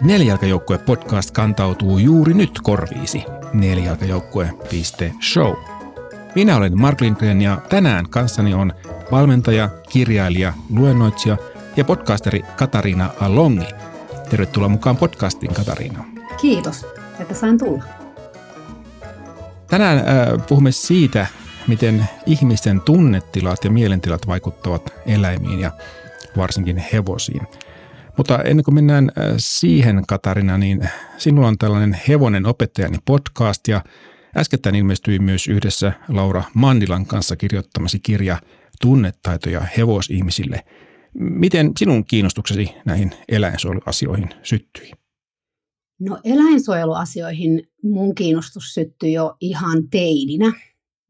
Nelijalkajoukkue podcast kantautuu juuri nyt korviisi. Nelijalkajoukkue.show. Minä olen Mark Lindgren ja tänään kanssani on valmentaja, kirjailija, luennoitsija ja podcasteri Katariina Alongi. Tervetuloa mukaan podcastiin, Katariina. Kiitos, että sain tulla. Tänään äh, puhumme siitä, miten ihmisten tunnetilat ja mielentilat vaikuttavat eläimiin ja varsinkin hevosiin – mutta ennen kuin mennään äh, siihen, Katarina, niin sinulla on tällainen Hevonen opettajani podcast ja äskettäin ilmestyi myös yhdessä Laura Mandilan kanssa kirjoittamasi kirja Tunnetaitoja hevosihmisille. Miten sinun kiinnostuksesi näihin eläinsuojeluasioihin syttyi? No eläinsuojeluasioihin mun kiinnostus syttyi jo ihan teininä.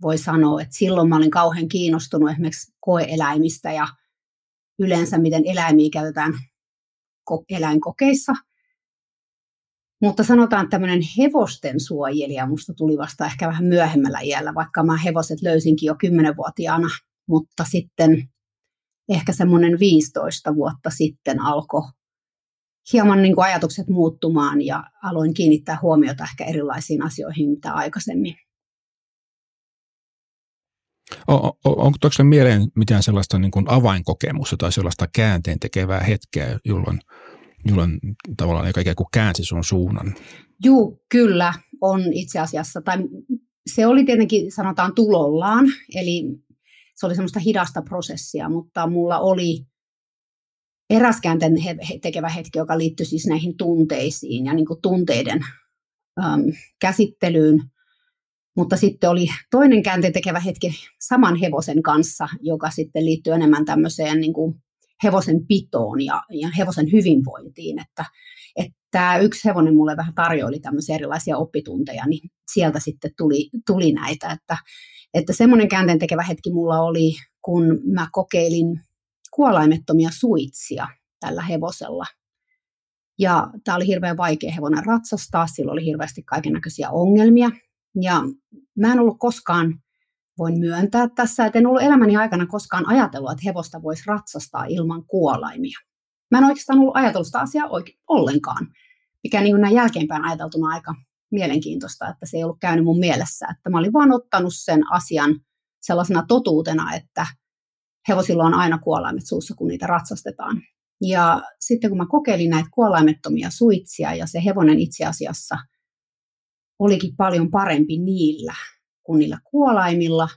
Voi sanoa, että silloin mä olin kauhean kiinnostunut esimerkiksi koeeläimistä ja yleensä miten eläimiä käytetään eläinkokeissa. Mutta sanotaan, tämmöinen hevosten suojelija musta tuli vasta ehkä vähän myöhemmällä iällä, vaikka mä hevoset löysinkin jo 10-vuotiaana, mutta sitten ehkä semmoinen 15 vuotta sitten alkoi hieman niin kuin ajatukset muuttumaan ja aloin kiinnittää huomiota ehkä erilaisiin asioihin, mitä aikaisemmin. On, onko tuoksi mieleen mitään sellaista niin kuin avainkokemusta tai sellaista käänteen tekevää hetkeä, jolloin, jolloin tavallaan joka ikään kuin käänsi sun suunnan? Joo, kyllä on itse asiassa. Tai se oli tietenkin sanotaan tulollaan, eli se oli semmoista hidasta prosessia, mutta mulla oli eräs käänteen tekevä hetki, joka liittyi siis näihin tunteisiin ja niin kuin tunteiden äm, käsittelyyn – mutta sitten oli toinen käänteen tekevä hetki saman hevosen kanssa, joka sitten liittyy enemmän tämmöiseen niin kuin hevosen pitoon ja, ja hevosen hyvinvointiin, että, että yksi hevonen mulle vähän tarjoili tämmöisiä erilaisia oppitunteja, niin sieltä sitten tuli, tuli näitä, että, että semmoinen käänteen tekevä hetki mulla oli, kun mä kokeilin kuolaimettomia suitsia tällä hevosella. Ja tämä oli hirveän vaikea hevonen ratsastaa, sillä oli hirveästi kaiken ongelmia, ja mä en ollut koskaan, voin myöntää tässä, että en ollut elämäni aikana koskaan ajatellut, että hevosta voisi ratsastaa ilman kuolaimia. Mä en oikeastaan ollut ajatellut sitä asiaa oikein, ollenkaan, mikä niin näin jälkeenpäin ajateltuna aika mielenkiintoista, että se ei ollut käynyt mun mielessä. Että mä olin vaan ottanut sen asian sellaisena totuutena, että hevosilla on aina kuolaimet suussa, kun niitä ratsastetaan. Ja sitten kun mä kokeilin näitä kuolaimettomia suitsia ja se hevonen itse asiassa – olikin paljon parempi niillä kuin niillä kuolaimilla,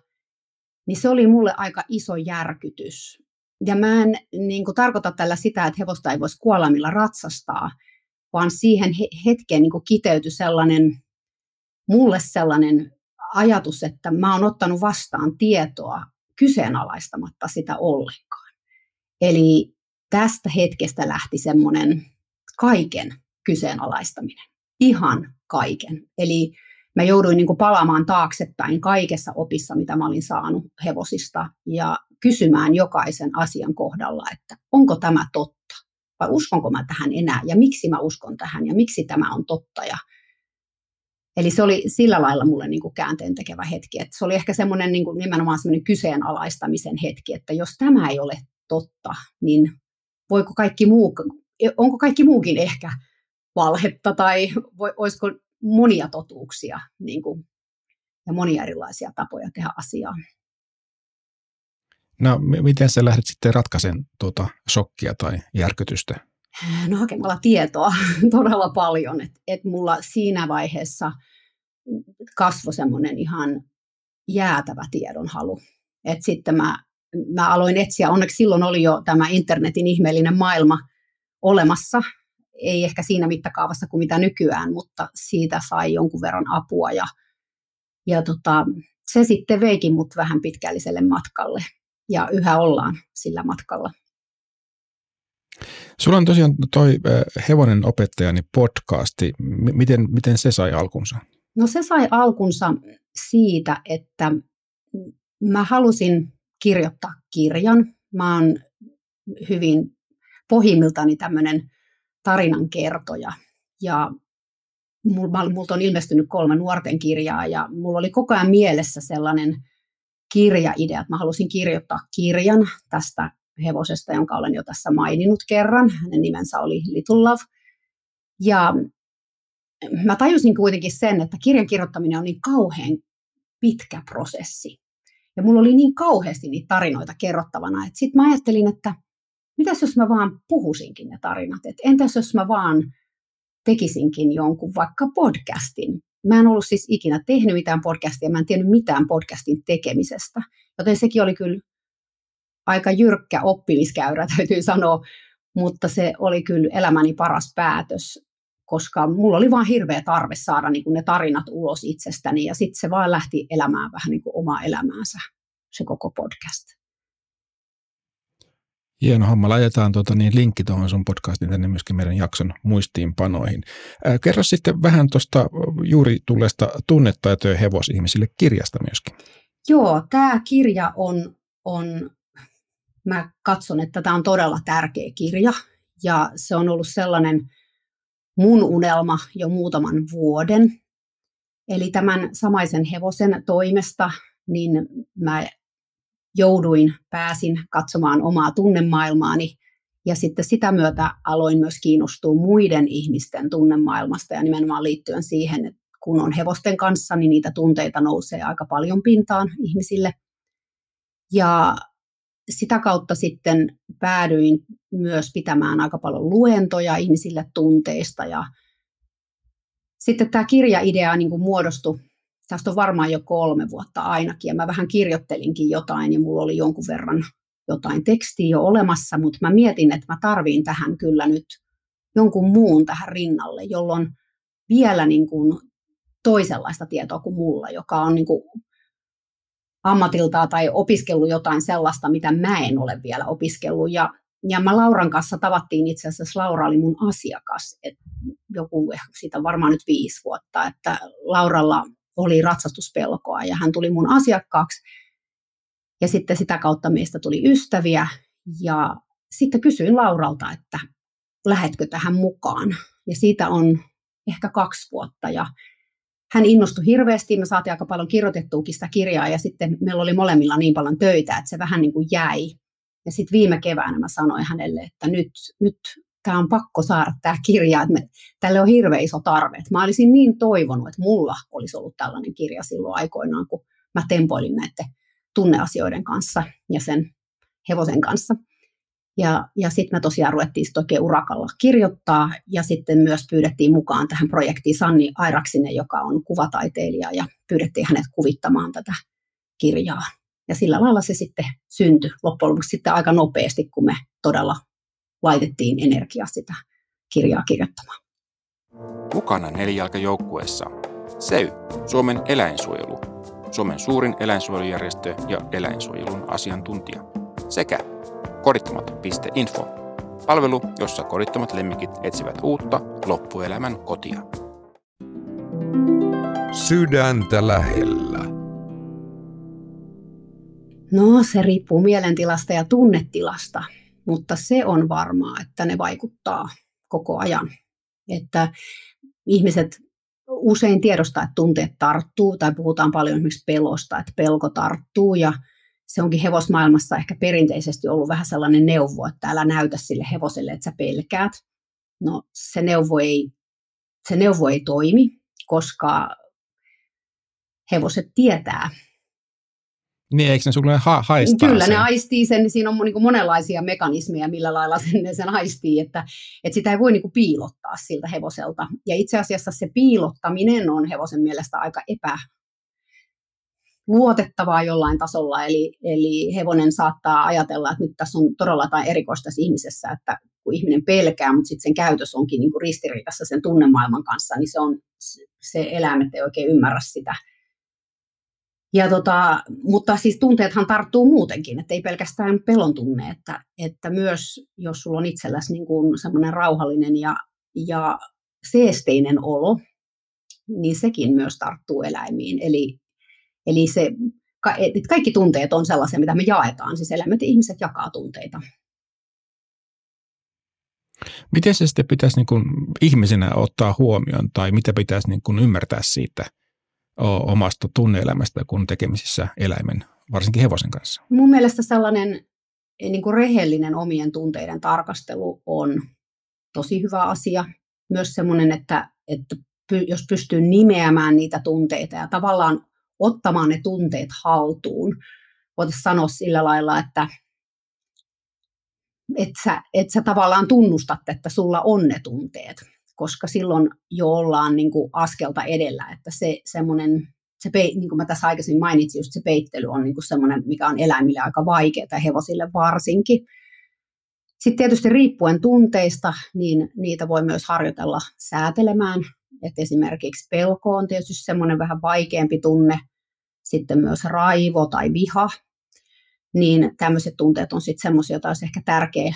niin se oli mulle aika iso järkytys. Ja mä en niin kuin, tarkoita tällä sitä, että hevosta ei voisi kuolaimilla ratsastaa, vaan siihen hetkeen niin kuin, kiteytyi sellainen, mulle sellainen ajatus, että mä oon ottanut vastaan tietoa kyseenalaistamatta sitä ollenkaan. Eli tästä hetkestä lähti semmoinen kaiken kyseenalaistaminen. Ihan kaiken. Eli mä jouduin niin kuin palaamaan taaksepäin kaikessa opissa, mitä mä olin saanut hevosista ja kysymään jokaisen asian kohdalla, että onko tämä totta vai uskonko mä tähän enää ja miksi mä uskon tähän ja miksi tämä on totta. Ja Eli se oli sillä lailla mulle niin kuin käänteen tekevä hetki. Että se oli ehkä semmoinen niin nimenomaan semmoinen kyseenalaistamisen hetki, että jos tämä ei ole totta, niin voiko kaikki muu, onko kaikki muukin ehkä valhetta tai voi, olisiko monia totuuksia niin kuin, ja monia erilaisia tapoja tehdä asiaa. No, miten sä lähdet sitten ratkaisemaan tuota shokkia tai järkytystä? No hakemalla tietoa todella paljon. Että et mulla siinä vaiheessa kasvoi semmoinen ihan jäätävä tiedonhalu. Että sitten mä, mä aloin etsiä, onneksi silloin oli jo tämä internetin ihmeellinen maailma olemassa, ei ehkä siinä mittakaavassa kuin mitä nykyään, mutta siitä sai jonkun verran apua ja, ja tota, se sitten veikin mut vähän pitkälliselle matkalle ja yhä ollaan sillä matkalla. Sulla on tosiaan toi Hevonen opettajani podcasti. Miten, miten se sai alkunsa? No se sai alkunsa siitä, että mä halusin kirjoittaa kirjan. Mä oon hyvin pohjimmiltani tämmöinen tarinan kertoja. Ja multa on ilmestynyt kolme nuorten kirjaa ja mulla oli koko ajan mielessä sellainen kirjaidea, että mä halusin kirjoittaa kirjan tästä hevosesta, jonka olen jo tässä maininnut kerran. Hänen nimensä oli Little Love. Ja mä tajusin kuitenkin sen, että kirjan kirjoittaminen on niin kauhean pitkä prosessi. Ja mulla oli niin kauheasti niitä tarinoita kerrottavana, että sitten mä ajattelin, että mitäs jos mä vaan puhuisinkin ne tarinat, että entäs jos mä vaan tekisinkin jonkun vaikka podcastin. Mä en ollut siis ikinä tehnyt mitään podcastia, mä en tiennyt mitään podcastin tekemisestä, joten sekin oli kyllä aika jyrkkä oppimiskäyrä, täytyy sanoa, mutta se oli kyllä elämäni paras päätös, koska mulla oli vaan hirveä tarve saada niin kuin ne tarinat ulos itsestäni ja sitten se vaan lähti elämään vähän niin kuin omaa elämäänsä, se koko podcast. Hieno homma. Laitetaan tuota, niin linkki tuohon sun podcastiin tänne myöskin meidän jakson muistiinpanoihin. Ää, kerro sitten vähän tuosta juuri tulleesta tunnetaitoja hevosihmisille kirjasta myöskin. Joo, tämä kirja on, on, mä katson, että tämä on todella tärkeä kirja ja se on ollut sellainen mun unelma jo muutaman vuoden. Eli tämän samaisen hevosen toimesta, niin mä jouduin, pääsin katsomaan omaa tunnemaailmaani ja sitten sitä myötä aloin myös kiinnostua muiden ihmisten tunnemaailmasta ja nimenomaan liittyen siihen, että kun on hevosten kanssa, niin niitä tunteita nousee aika paljon pintaan ihmisille. Ja sitä kautta sitten päädyin myös pitämään aika paljon luentoja ihmisille tunteista ja sitten tämä kirjaidea niin kuin muodostui tästä on varmaan jo kolme vuotta ainakin, ja mä vähän kirjoittelinkin jotain, ja mulla oli jonkun verran jotain tekstiä jo olemassa, mutta mä mietin, että mä tarviin tähän kyllä nyt jonkun muun tähän rinnalle, jolloin vielä niin kuin toisenlaista tietoa kuin mulla, joka on niin kuin ammatiltaan tai opiskellut jotain sellaista, mitä mä en ole vielä opiskellut. Ja, ja mä Lauran kanssa tavattiin itse asiassa, Laura oli mun asiakas, et joku, siitä varmaan nyt viisi vuotta, että Lauralla oli ratsastuspelkoa ja hän tuli mun asiakkaaksi. Ja sitten sitä kautta meistä tuli ystäviä ja sitten kysyin Lauralta, että lähetkö tähän mukaan. Ja siitä on ehkä kaksi vuotta ja hän innostui hirveästi, me saatiin aika paljon kirjoitettuukin sitä kirjaa ja sitten meillä oli molemmilla niin paljon töitä, että se vähän niin kuin jäi. Ja sitten viime keväänä mä sanoin hänelle, että nyt, nyt tämä on pakko saada tämä kirja, että me, tälle on hirveän iso tarve. Et mä olisin niin toivonut, että mulla olisi ollut tällainen kirja silloin aikoinaan, kun mä tempoilin näiden tunneasioiden kanssa ja sen hevosen kanssa. Ja, ja sitten me tosiaan ruvettiin sit oikein urakalla kirjoittaa ja sitten myös pyydettiin mukaan tähän projektiin Sanni Airaksinen, joka on kuvataiteilija ja pyydettiin hänet kuvittamaan tätä kirjaa. Ja sillä lailla se sitten syntyi loppujen lopuksi sitten aika nopeasti, kun me todella laitettiin energiaa sitä kirjaa kirjoittamaan. Mukana nelijalkajoukkueessa SEY, Suomen eläinsuojelu, Suomen suurin eläinsuojelujärjestö ja eläinsuojelun asiantuntija, sekä kodittomat.info, palvelu, jossa kodittomat lemmikit etsivät uutta loppuelämän kotia. Sydäntä lähellä. No, se riippuu mielentilasta ja tunnetilasta mutta se on varmaa, että ne vaikuttaa koko ajan. Että ihmiset usein tiedostaa, että tunteet tarttuu, tai puhutaan paljon esimerkiksi pelosta, että pelko tarttuu, ja se onkin hevosmaailmassa ehkä perinteisesti ollut vähän sellainen neuvo, että älä näytä sille hevoselle, että sä pelkäät. No se neuvo ei, se neuvo ei toimi, koska hevoset tietää, niin, eikö ne sulle ha- haistaa Kyllä, sen? ne aistii sen. Siinä on niin kuin monenlaisia mekanismeja, millä lailla sen, sen aistii, että, että sitä ei voi niin kuin piilottaa siltä hevoselta. Ja itse asiassa se piilottaminen on hevosen mielestä aika epä, luotettavaa jollain tasolla, eli, eli hevonen saattaa ajatella, että nyt tässä on todella jotain erikoista tässä ihmisessä, että kun ihminen pelkää, mutta sitten sen käytös onkin niin kuin ristiriidassa sen tunnemaailman kanssa, niin se, on, se eläimet ei oikein ymmärrä sitä – ja tota, mutta siis tunteethan tarttuu muutenkin, että ei pelkästään pelon tunne, että, että myös jos sulla on itselläsi niin kuin semmoinen rauhallinen ja, ja seesteinen olo, niin sekin myös tarttuu eläimiin. Eli, eli se, kaikki tunteet on sellaisia, mitä me jaetaan, siis eläimet ihmiset jakaa tunteita. Miten se sitten pitäisi niin kuin ihmisenä ottaa huomioon tai mitä pitäisi niin kuin ymmärtää siitä – omasta tunneelämästä, kun tekemisissä eläimen, varsinkin hevosen kanssa? Mun mielestä sellainen eh, niin kuin rehellinen omien tunteiden tarkastelu on tosi hyvä asia. myös semmoinen, että, että jos pystyy nimeämään niitä tunteita ja tavallaan ottamaan ne tunteet haltuun. Voitaisiin sanoa sillä lailla, että et sä, et sä tavallaan tunnustat, että sulla on ne tunteet, koska silloin jo ollaan niin kuin askelta edellä, että se semmoinen, se, niin kuin mä tässä aikaisemmin mainitsin, just se peittely on niin kuin semmoinen, mikä on eläimille aika vaikeaa hevosille varsinkin. Sitten tietysti riippuen tunteista, niin niitä voi myös harjoitella säätelemään. Et esimerkiksi pelko on tietysti semmoinen vähän vaikeampi tunne, sitten myös raivo tai viha, niin tämmöiset tunteet on sitten semmoisia, joita olisi ehkä tärkeä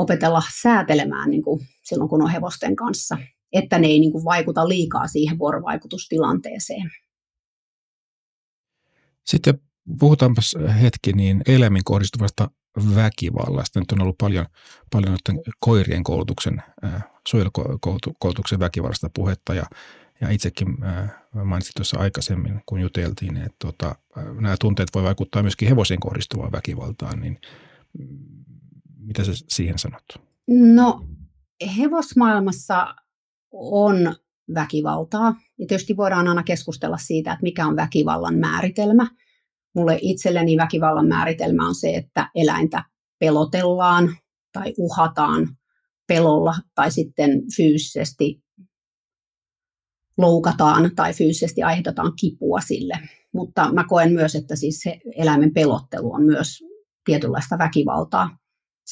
opetella säätelemään niin kuin silloin, kun on hevosten kanssa, että ne ei niin kuin vaikuta liikaa siihen vuorovaikutustilanteeseen. Sitten puhutaanpa hetki niin eläimin kohdistuvasta väkivallasta. Nyt on ollut paljon, paljon koirien koulutuksen, suojelukoulutuksen väkivallasta puhetta ja ja itsekin äh, mainitsin tuossa aikaisemmin, kun juteltiin, että tota, nämä tunteet voi vaikuttaa myöskin hevosen kohdistuvaan väkivaltaan, niin mm, mitä sä siihen sanot? No hevosmaailmassa on väkivaltaa. Ja tietysti voidaan aina keskustella siitä, että mikä on väkivallan määritelmä. Mulle itselleni väkivallan määritelmä on se, että eläintä pelotellaan tai uhataan pelolla tai sitten fyysisesti loukataan tai fyysisesti aiheutetaan kipua sille. Mutta mä koen myös, että siis se eläimen pelottelu on myös tietynlaista väkivaltaa.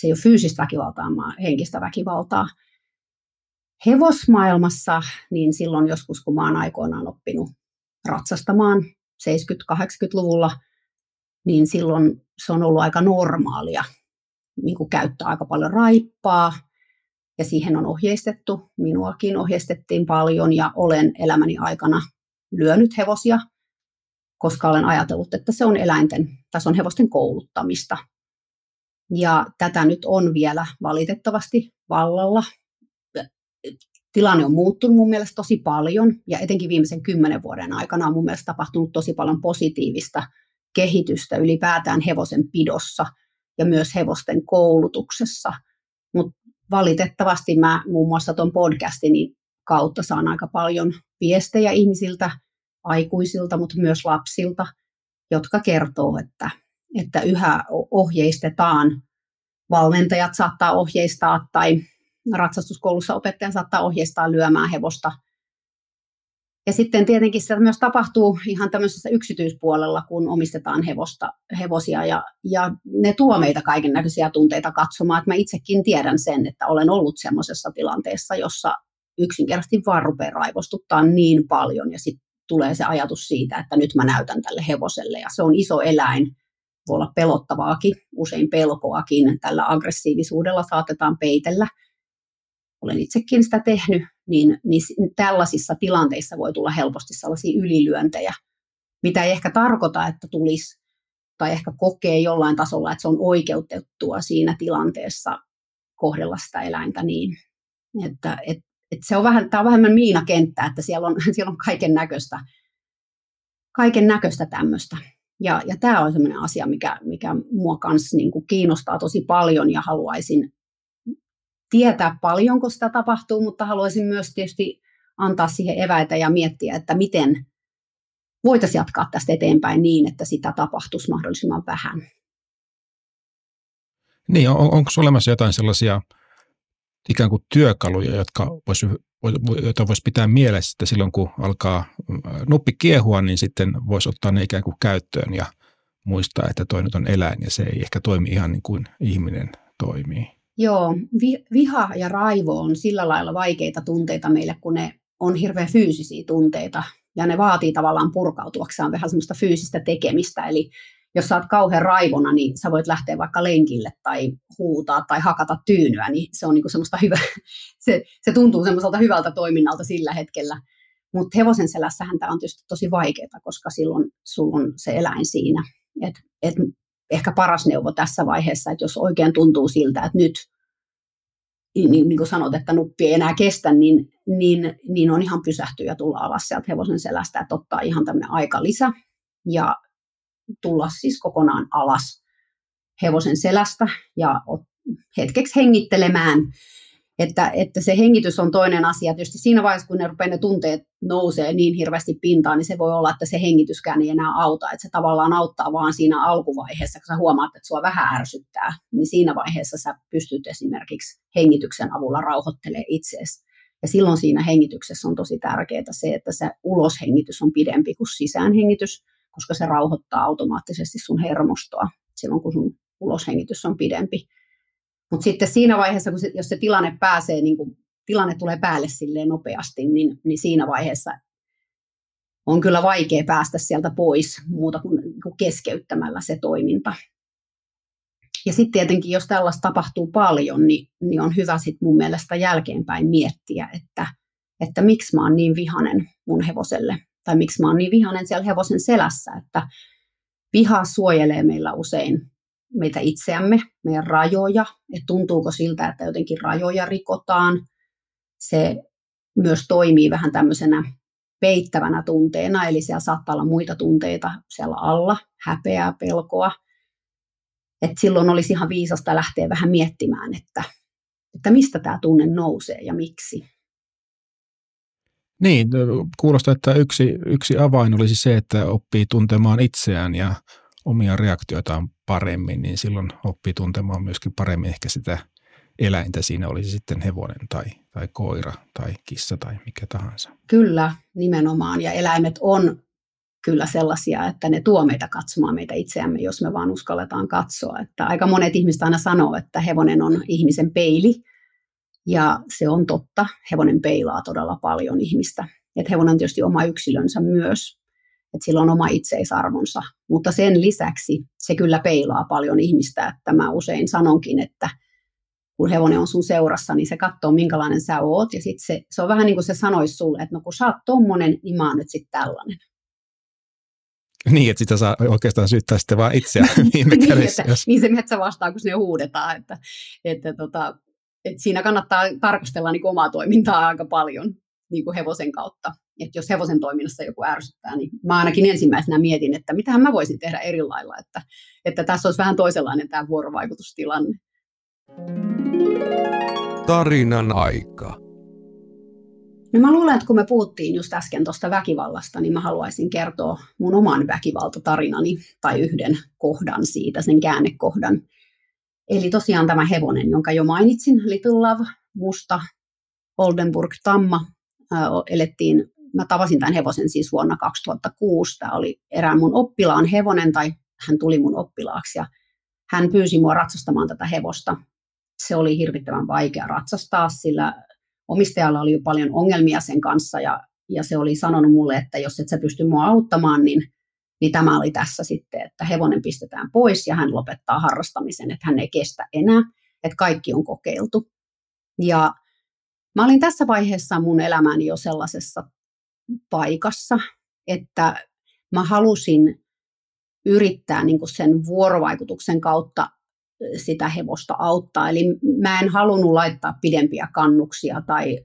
Se ei ole fyysistä väkivaltaa, vaan henkistä väkivaltaa. Hevosmaailmassa, niin silloin joskus kun mä oon aikoinaan oppinut ratsastamaan 70-80-luvulla, niin silloin se on ollut aika normaalia niin kuin käyttää aika paljon raippaa, ja siihen on ohjeistettu. Minuakin ohjeistettiin paljon ja olen elämäni aikana lyönyt hevosia, koska olen ajatellut, että se on eläinten, se on hevosten kouluttamista. Ja tätä nyt on vielä valitettavasti vallalla. Tilanne on muuttunut mun mielestä tosi paljon, ja etenkin viimeisen kymmenen vuoden aikana on mun mielestä tapahtunut tosi paljon positiivista kehitystä ylipäätään hevosen pidossa ja myös hevosten koulutuksessa. Mutta valitettavasti mä muun muassa tuon podcastin kautta saan aika paljon viestejä ihmisiltä, aikuisilta, mutta myös lapsilta, jotka kertoo, että, että yhä ohjeistetaan, valmentajat saattaa ohjeistaa tai ratsastuskoulussa opettaja saattaa ohjeistaa lyömään hevosta. Ja sitten tietenkin se myös tapahtuu ihan tämmöisessä yksityispuolella, kun omistetaan hevosta, hevosia ja, ja ne tuo meitä kaiken näköisiä tunteita katsomaan. Että mä itsekin tiedän sen, että olen ollut semmoisessa tilanteessa, jossa yksinkertaisesti vaan rupeaa raivostuttaa niin paljon ja sitten tulee se ajatus siitä, että nyt mä näytän tälle hevoselle ja se on iso eläin, voi olla pelottavaakin, usein pelkoakin, tällä aggressiivisuudella saatetaan peitellä – olen itsekin sitä tehnyt, niin, niin tällaisissa tilanteissa voi tulla helposti sellaisia ylilyöntejä, mitä ei ehkä tarkoita, että tulisi tai ehkä kokee jollain tasolla, että se on oikeutettua siinä tilanteessa kohdella sitä eläintä niin. Että, et, et se on vähän, tämä on vähemmän miinakenttä, että siellä on, siellä on kaiken näköistä kaiken näköistä tämmöistä. Ja, ja tämä on sellainen asia, mikä, mikä mua kanssa niin kiinnostaa tosi paljon ja haluaisin tietää paljonko sitä tapahtuu, mutta haluaisin myös tietysti antaa siihen eväitä ja miettiä, että miten voitaisiin jatkaa tästä eteenpäin niin, että sitä tapahtuisi mahdollisimman vähän. Niin, on, onko olemassa jotain sellaisia ikään kuin työkaluja, jotka vois, joita voisi pitää mielessä, että silloin kun alkaa nuppi kiehua, niin sitten voisi ottaa ne ikään kuin käyttöön ja muistaa, että toi nyt on eläin ja se ei ehkä toimi ihan niin kuin ihminen toimii. Joo, vi- viha ja raivo on sillä lailla vaikeita tunteita meille, kun ne on hirveän fyysisiä tunteita ja ne vaatii tavallaan purkautuakseen vähän semmoista fyysistä tekemistä. Eli jos sä oot kauhean raivona, niin sä voit lähteä vaikka lenkille tai huutaa tai hakata tyynyä, niin se on niinku semmoista hyvä, se, se tuntuu semmoiselta hyvältä toiminnalta sillä hetkellä. Mutta hevosen selässähän tämä on tietysti tosi vaikeaa, koska silloin sulla on se eläin siinä. Et, et ehkä paras neuvo tässä vaiheessa, että jos oikein tuntuu siltä, että nyt, niin, niin, kuin sanot, että nuppi ei enää kestä, niin, niin, niin on ihan pysähtyä ja tulla alas sieltä hevosen selästä, että ottaa ihan tämmöinen lisä ja tulla siis kokonaan alas hevosen selästä ja hetkeksi hengittelemään että, että se hengitys on toinen asia. Tietysti siinä vaiheessa, kun ne rupeaa ne tunteet nousee niin hirveästi pintaan, niin se voi olla, että se hengityskään ei enää auta. Että se tavallaan auttaa vaan siinä alkuvaiheessa, kun sä huomaat, että sua vähän ärsyttää, niin siinä vaiheessa sä pystyt esimerkiksi hengityksen avulla rauhoittelemaan itseesi. Ja silloin siinä hengityksessä on tosi tärkeää se, että se uloshengitys on pidempi kuin sisäänhengitys, koska se rauhoittaa automaattisesti sun hermostoa silloin, kun sun uloshengitys on pidempi. Mutta sitten siinä vaiheessa, kun se, jos se tilanne pääsee, niin kun tilanne tulee päälle silleen nopeasti, niin, niin siinä vaiheessa on kyllä vaikea päästä sieltä pois muuta kuin, kuin keskeyttämällä se toiminta. Ja sitten tietenkin, jos tällaista tapahtuu paljon, niin, niin on hyvä sitten mun mielestä jälkeenpäin miettiä, että, että miksi mä oon niin vihanen mun hevoselle, tai miksi mä oon niin vihanen siellä hevosen selässä, että viha suojelee meillä usein meitä itseämme, meidän rajoja, että tuntuuko siltä, että jotenkin rajoja rikotaan. Se myös toimii vähän tämmöisenä peittävänä tunteena, eli siellä saattaa olla muita tunteita siellä alla, häpeää, pelkoa. Et silloin olisi ihan viisasta lähteä vähän miettimään, että, että mistä tämä tunne nousee ja miksi. Niin, kuulostaa, että yksi, yksi avain olisi se, että oppii tuntemaan itseään ja omia reaktioitaan paremmin, niin silloin oppii tuntemaan myöskin paremmin ehkä sitä eläintä. Siinä olisi sitten hevonen tai, tai koira tai kissa tai mikä tahansa. Kyllä, nimenomaan. Ja eläimet on kyllä sellaisia, että ne tuo meitä katsomaan meitä itseämme, jos me vaan uskalletaan katsoa. Että aika monet ihmiset aina sanoo, että hevonen on ihmisen peili. Ja se on totta. Hevonen peilaa todella paljon ihmistä. Että hevonen on tietysti oma yksilönsä myös että sillä on oma itseisarvonsa. Mutta sen lisäksi se kyllä peilaa paljon ihmistä, että mä usein sanonkin, että kun hevonen on sun seurassa, niin se katsoo, minkälainen sä oot, ja sitten se, se on vähän niin kuin se sanoisi sulle, että no kun sä oot tommonen, niin mä oon nyt sitten tällainen. Niin, että sitä saa oikeastaan syyttää sitten vaan itseään viime niin. Että, jos... Niin se metsä vastaa, kun sinne huudetaan, että, että, tota, että siinä kannattaa tarkastella niin omaa toimintaa aika paljon niin kuin hevosen kautta että jos hevosen toiminnassa joku ärsyttää, niin mä ainakin ensimmäisenä mietin, että mitähän mä voisin tehdä eri lailla, että, että tässä olisi vähän toisenlainen tämä vuorovaikutustilanne. Tarinan aika. No mä luulen, että kun me puhuttiin just äsken tuosta väkivallasta, niin mä haluaisin kertoa mun oman väkivaltatarinani tai yhden kohdan siitä, sen käännekohdan. Eli tosiaan tämä hevonen, jonka jo mainitsin, Little Love, musta, Oldenburg Tamma, elettiin mä tavasin tämän hevosen siis vuonna 2006. Tämä oli erään mun oppilaan hevonen, tai hän tuli mun oppilaaksi, ja hän pyysi mua ratsastamaan tätä hevosta. Se oli hirvittävän vaikea ratsastaa, sillä omistajalla oli jo paljon ongelmia sen kanssa, ja, ja se oli sanonut mulle, että jos et sä pysty mua auttamaan, niin, niin tämä oli tässä sitten, että hevonen pistetään pois ja hän lopettaa harrastamisen, että hän ei kestä enää, että kaikki on kokeiltu. Ja mä olin tässä vaiheessa mun elämäni jo sellaisessa paikassa, että mä halusin yrittää niin kuin sen vuorovaikutuksen kautta sitä hevosta auttaa. Eli mä en halunnut laittaa pidempiä kannuksia tai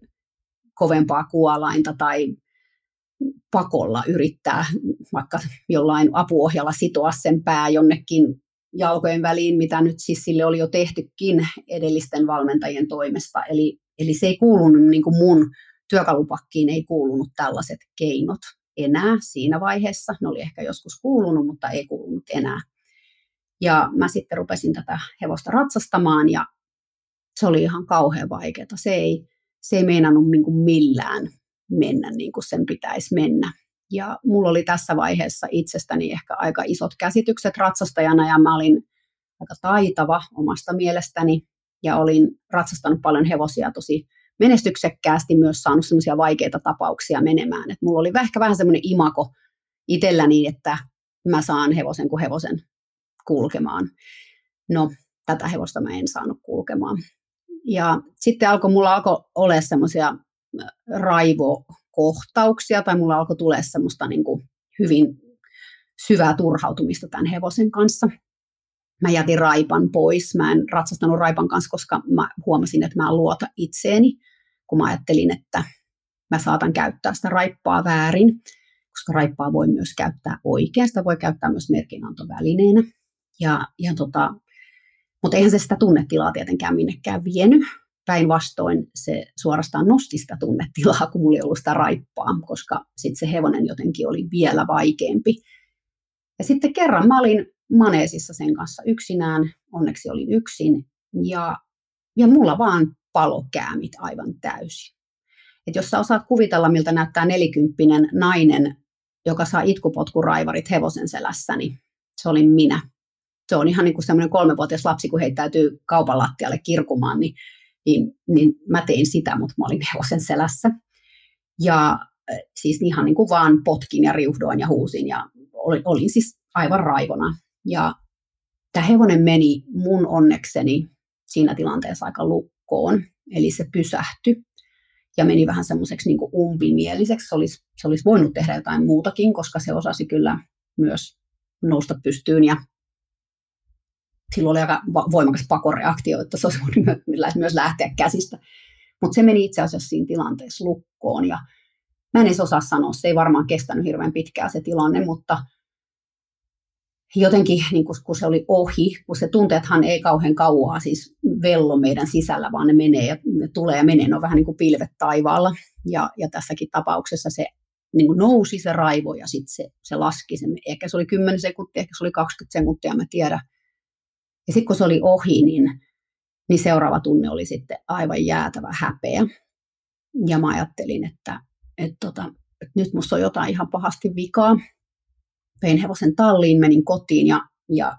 kovempaa kuolainta tai pakolla yrittää vaikka jollain apuohjalla sitoa sen pää jonnekin jalkojen väliin, mitä nyt siis sille oli jo tehtykin edellisten valmentajien toimesta. Eli, eli se ei kuulunut niin kuin mun työkalupakkiin ei kuulunut tällaiset keinot enää siinä vaiheessa. Ne oli ehkä joskus kuulunut, mutta ei kuulunut enää. Ja mä sitten rupesin tätä hevosta ratsastamaan ja se oli ihan kauhean vaikeaa. Se ei, se ei meinannut niin millään mennä niin kuin sen pitäisi mennä. Ja mulla oli tässä vaiheessa itsestäni ehkä aika isot käsitykset ratsastajana ja mä olin aika taitava omasta mielestäni ja olin ratsastanut paljon hevosia tosi menestyksekkäästi myös saanut semmoisia vaikeita tapauksia menemään. Et mulla oli ehkä vähän semmoinen imako itselläni, että mä saan hevosen kuin hevosen kulkemaan. No, tätä hevosta mä en saanut kulkemaan. Ja sitten alkoi, mulla alkoi olla semmoisia raivokohtauksia, tai mulla alkoi tulla semmoista niin kuin hyvin syvää turhautumista tämän hevosen kanssa. Mä jätin raipan pois. Mä en ratsastanut raipan kanssa, koska mä huomasin, että mä en luota itseeni kun mä ajattelin, että mä saatan käyttää sitä raippaa väärin, koska raippaa voi myös käyttää oikein, sitä voi käyttää myös merkinantovälineenä. Ja, ja tota, mutta eihän se sitä tunnetilaa tietenkään minnekään vienyt. Päinvastoin se suorastaan nosti sitä tunnetilaa, kun mulla ei ollut sitä raippaa, koska sitten se hevonen jotenkin oli vielä vaikeampi. Ja sitten kerran mä olin maneesissa sen kanssa yksinään, onneksi olin yksin, ja, ja mulla vaan palokäämit aivan täysin. Et jos sä osaat kuvitella, miltä näyttää nelikymppinen nainen, joka saa itkupotkuraivarit hevosen selässä, niin se olin minä. Se on ihan niin kuin semmoinen kolmevuotias lapsi, kun heittäytyy kaupan lattialle kirkumaan, niin, niin, niin mä tein sitä, mutta mä olin hevosen selässä. Ja äh, siis ihan niin kuin vaan potkin ja riuhdoin ja huusin ja olin, olin siis aivan raivona. Ja tämä hevonen meni mun onnekseni siinä tilanteessa aika lukkoon, eli se pysähtyi ja meni vähän semmoiseksi niin umpimieliseksi. Se olisi, se olisi voinut tehdä jotain muutakin, koska se osasi kyllä myös nousta pystyyn ja sillä oli aika voimakas pakoreaktio, että se olisi voinut myös lähteä käsistä. Mutta se meni itse asiassa siinä tilanteessa lukkoon ja mä en edes osaa sanoa, se ei varmaan kestänyt hirveän pitkään se tilanne, mutta jotenkin niin kun, se oli ohi, kun se tunteethan ei kauhean kauaa siis vello meidän sisällä, vaan ne menee ja ne tulee ja menee, ne on vähän niin kuin pilvet taivaalla. Ja, ja tässäkin tapauksessa se niin kuin nousi se raivo ja sitten se, se laski. Se, ehkä se oli 10 sekuntia, ehkä se oli 20 sekuntia, mä tiedä. Ja sitten kun se oli ohi, niin, niin seuraava tunne oli sitten aivan jäätävä häpeä. Ja mä ajattelin, että, että, tota, että nyt musta on jotain ihan pahasti vikaa vein hevosen talliin, menin kotiin ja, ja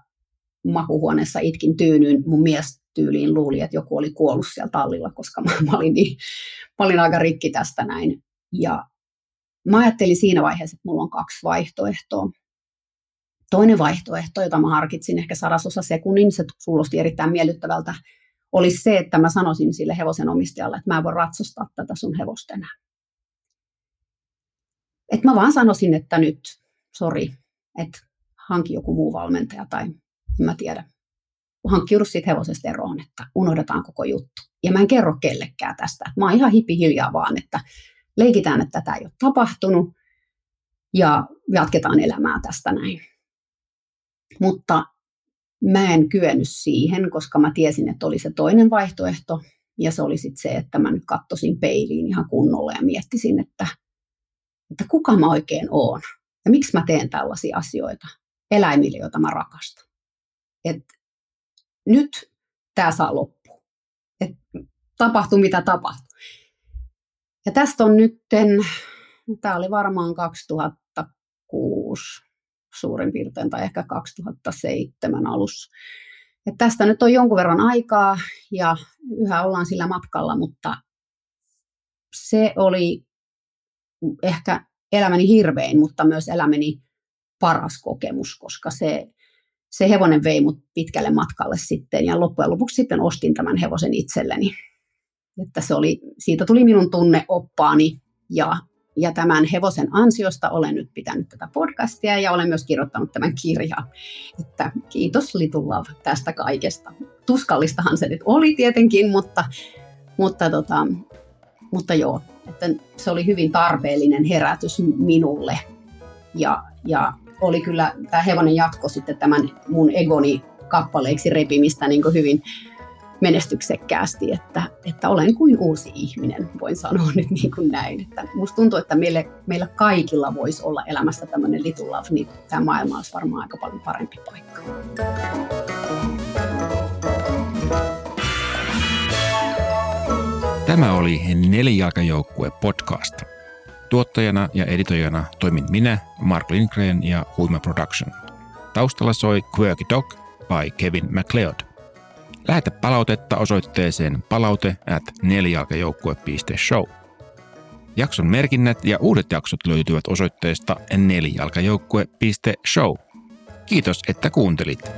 makuhuoneessa itkin tyynyyn. Mun mies tyyliin luuli, että joku oli kuollut siellä tallilla, koska mä, mä, olin, niin, mä olin aika rikki tästä näin. Ja mä ajattelin siinä vaiheessa, että mulla on kaksi vaihtoehtoa. Toinen vaihtoehto, jota mä harkitsin ehkä sadasosa sekunnin, se kuulosti erittäin miellyttävältä, olisi se, että mä sanoisin sille hevosen omistajalle, että mä en voi ratsastaa tätä sun hevosta enää. Että mä vaan sanoisin, että nyt, sori, että hanki joku muu valmentaja tai en mä tiedä, hankkiudu siitä hevosesta eroon, että unohdetaan koko juttu. Ja mä en kerro kellekään tästä. Mä oon ihan hippi hiljaa vaan, että leikitään, että tätä ei ole tapahtunut ja jatketaan elämää tästä näin. Mutta mä en kyennyt siihen, koska mä tiesin, että oli se toinen vaihtoehto. Ja se oli sitten se, että mä nyt kattosin peiliin ihan kunnolla ja miettisin, että, että kuka mä oikein oon. Ja miksi mä teen tällaisia asioita eläimille, joita mä rakastan. Et nyt tämä saa loppua. Et tapahtuu mitä tapahtuu. Ja tästä on nytten, tämä oli varmaan 2006 suurin piirtein, tai ehkä 2007 alussa. Et tästä nyt on jonkun verran aikaa ja yhä ollaan sillä matkalla, mutta se oli ehkä elämäni hirvein, mutta myös elämäni paras kokemus, koska se, se hevonen vei mut pitkälle matkalle sitten ja loppujen lopuksi sitten ostin tämän hevosen itselleni. Että se oli, siitä tuli minun tunneoppaani ja, ja tämän hevosen ansiosta olen nyt pitänyt tätä podcastia ja olen myös kirjoittanut tämän kirjan. Että kiitos Little Love tästä kaikesta. Tuskallistahan se nyt oli tietenkin, mutta, mutta, tota, mutta joo, että se oli hyvin tarpeellinen herätys minulle. Ja, ja oli kyllä, tämä hevonen jatko sitten tämän mun egoni kappaleiksi repimistä niin hyvin menestyksekkäästi, että, että olen kuin uusi ihminen, voin sanoa nyt niin kuin näin. Että musta tuntuu, että meille, meillä kaikilla voisi olla elämässä tämmöinen little love, niin tämä maailma olisi varmaan aika paljon parempi paikka. Tämä oli Nelijalkajoukkue podcast. Tuottajana ja editoijana toimin minä, Mark Lindgren ja Huima Production. Taustalla soi Quirky Dog by Kevin MacLeod. Lähetä palautetta osoitteeseen palaute at nelijalkajoukkue.show. Jakson merkinnät ja uudet jaksot löytyvät osoitteesta nelijalkajoukkue.show. Kiitos, että kuuntelit.